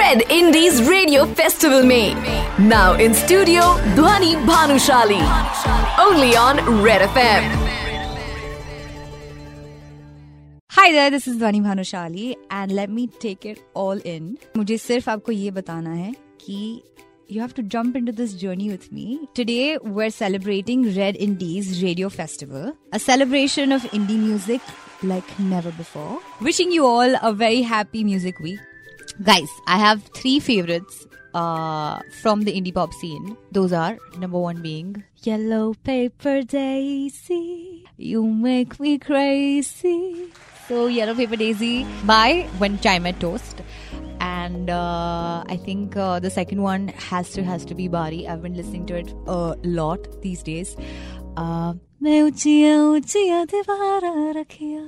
Red Indies Radio festival में now in studio Dhvani Bhanushali only on Red F M hi there this is Dhvani Bhanushali and let me take it all in मुझे सिर्फ आपको ये बताना है कि you have to jump into this journey with me. Today, we're celebrating Red Indies Radio Festival, a celebration of indie music like never before. Wishing you all a very happy music week. Guys, I have three favorites uh, from the indie pop scene. Those are number one being Yellow Paper Daisy, You Make Me Crazy. So, Yellow Paper Daisy by When Chai Met Toast and uh, I think uh, the second one has to has to be Bari. I've been listening to it a lot these days. Uh, मैं ऊंचिया ऊंचिया दीवारा रखिया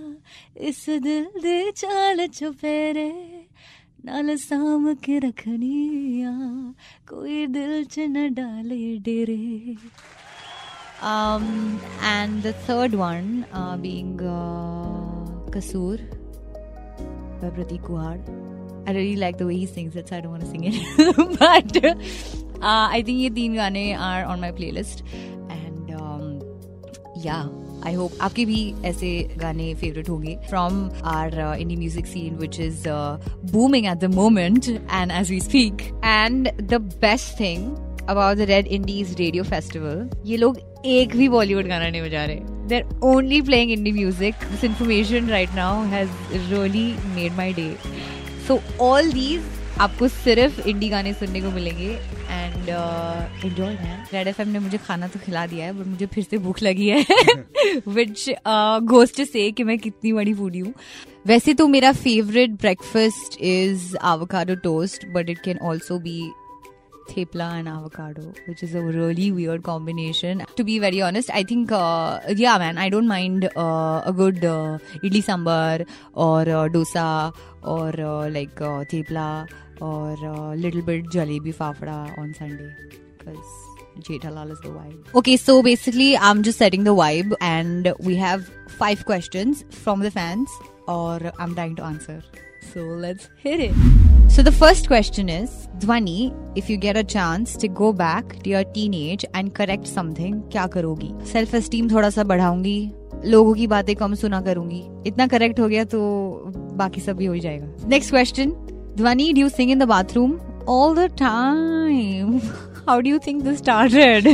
इस दिल दे चाल चुपेरे नाल साम के रखनिया कोई दिल च न डाले डेरे um, and the third one uh, being uh, Kasoor by Pratik Kuhar. I really like the way he sings it, so I don't want to sing it. but uh, I think ये तीन गाने are on my playlist. Um, या I hope आपके भी ऐसे गाने favourite होंगे. From our Indian music scene which is booming at the moment and as we speak and the best thing about the Red Indies Radio Festival ये लोग एक भी बॉलीवुड गाना नहीं बजा रहे. They're only playing indie music this information right now has really made my day so all these आपको सिर्फ़ इंडी गाने सुनने को मिलेंगे and enjoy man Red F ने मुझे खाना तो खिला दिया है बट मुझे फिर से भूख लगी है विच गोस्ट से कि मैं कितनी बड़ी फूडी हूँ। वैसे तो मेरा favourite breakfast is avocado toast but it can also be thepla and avocado, which is a really weird combination. To be very honest, I think, uh, yeah, man, I don't mind uh, a good uh, idli sambar or uh, dosa or uh, like uh, thepla or uh, little bit jalebi fafda on Sunday because Jethalal is the vibe. Okay, so basically, I'm just setting the vibe, and we have five questions from the fans, or I'm trying to answer. So let's hit it. So the first question is Dhwani, if you get a chance to go back to your teenage and correct something, क्या करोगी? Self esteem थोड़ा सा बढ़ाऊँगी लोगों की बातें कम सुना करूँगी। इतना करेक्ट हो गया तो बाकी सब भी हो जाएगा। Next question Dhvani do sing in the bathroom all the time how do you think this started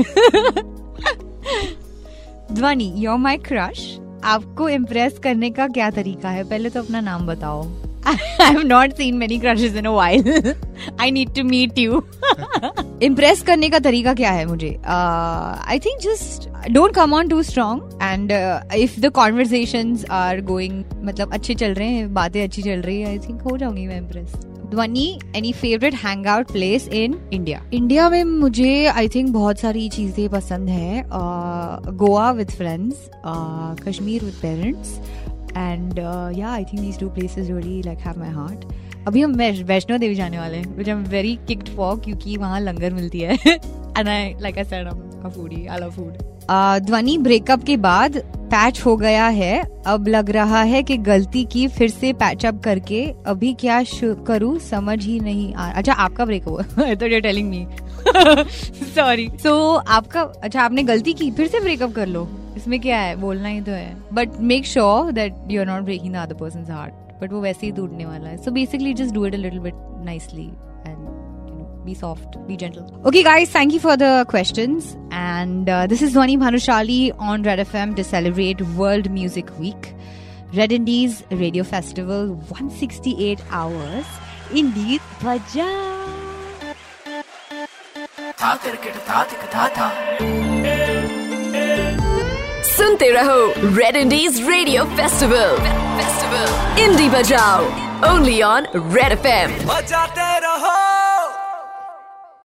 Dhvani your my crush आपको इम्प्रेस करने का क्या तरीका है? पहले तो अपना नाम बताओ। I have not seen many crushes in a while. I need to meet you. Impress करने का तरीका क्या है मुझे I think just don't come on too strong and if the conversation are going मतलब अच्छे चल रहे हैं बातें अच्छी चल रही है आई थिंक हो जाऊँगी मैं impress Dhvani any favourite hang out place in India India में मुझे आई थिंक बहुत सारी चीज़ें पसंद है Goa with friends Kashmir with parents and या I think these two places really like have my heart अभी हम वैष्णो देवी जाने वाले हैं which I am very kicked for क्योंकि वहाँ लंगर मिलती है। And I like I said a foodie I love food Dhvani breakup के बाद पैच हो गया है। अब लग रहा है कि गलती की फिर से पैचअप करके अभी क्या करूँ, समझ ही नहीं आ अच्छा आपका ब्रेकअप हुआ। तो टेलिंग मी सॉरी सो आपका अच्छा आपने गलती की, फिर से ब्रेकअप कर लो। इसमें क्या है बोलना ही तो है but make sure that you are not breaking the other person heart but वो वैसे ही टूटने वाला है so basically just do it a little bit nicely and be soft, be gentle. Okay, guys, thank you for the questions. And uh, this is Dhwani Bhanushali on Red FM to celebrate World Music Week. Red Indies Radio Festival, 168 hours. Indeed, Baja. सुनते रहो Red Indies Radio Festival festival indie बजाओ only on Red F M बजाते रहो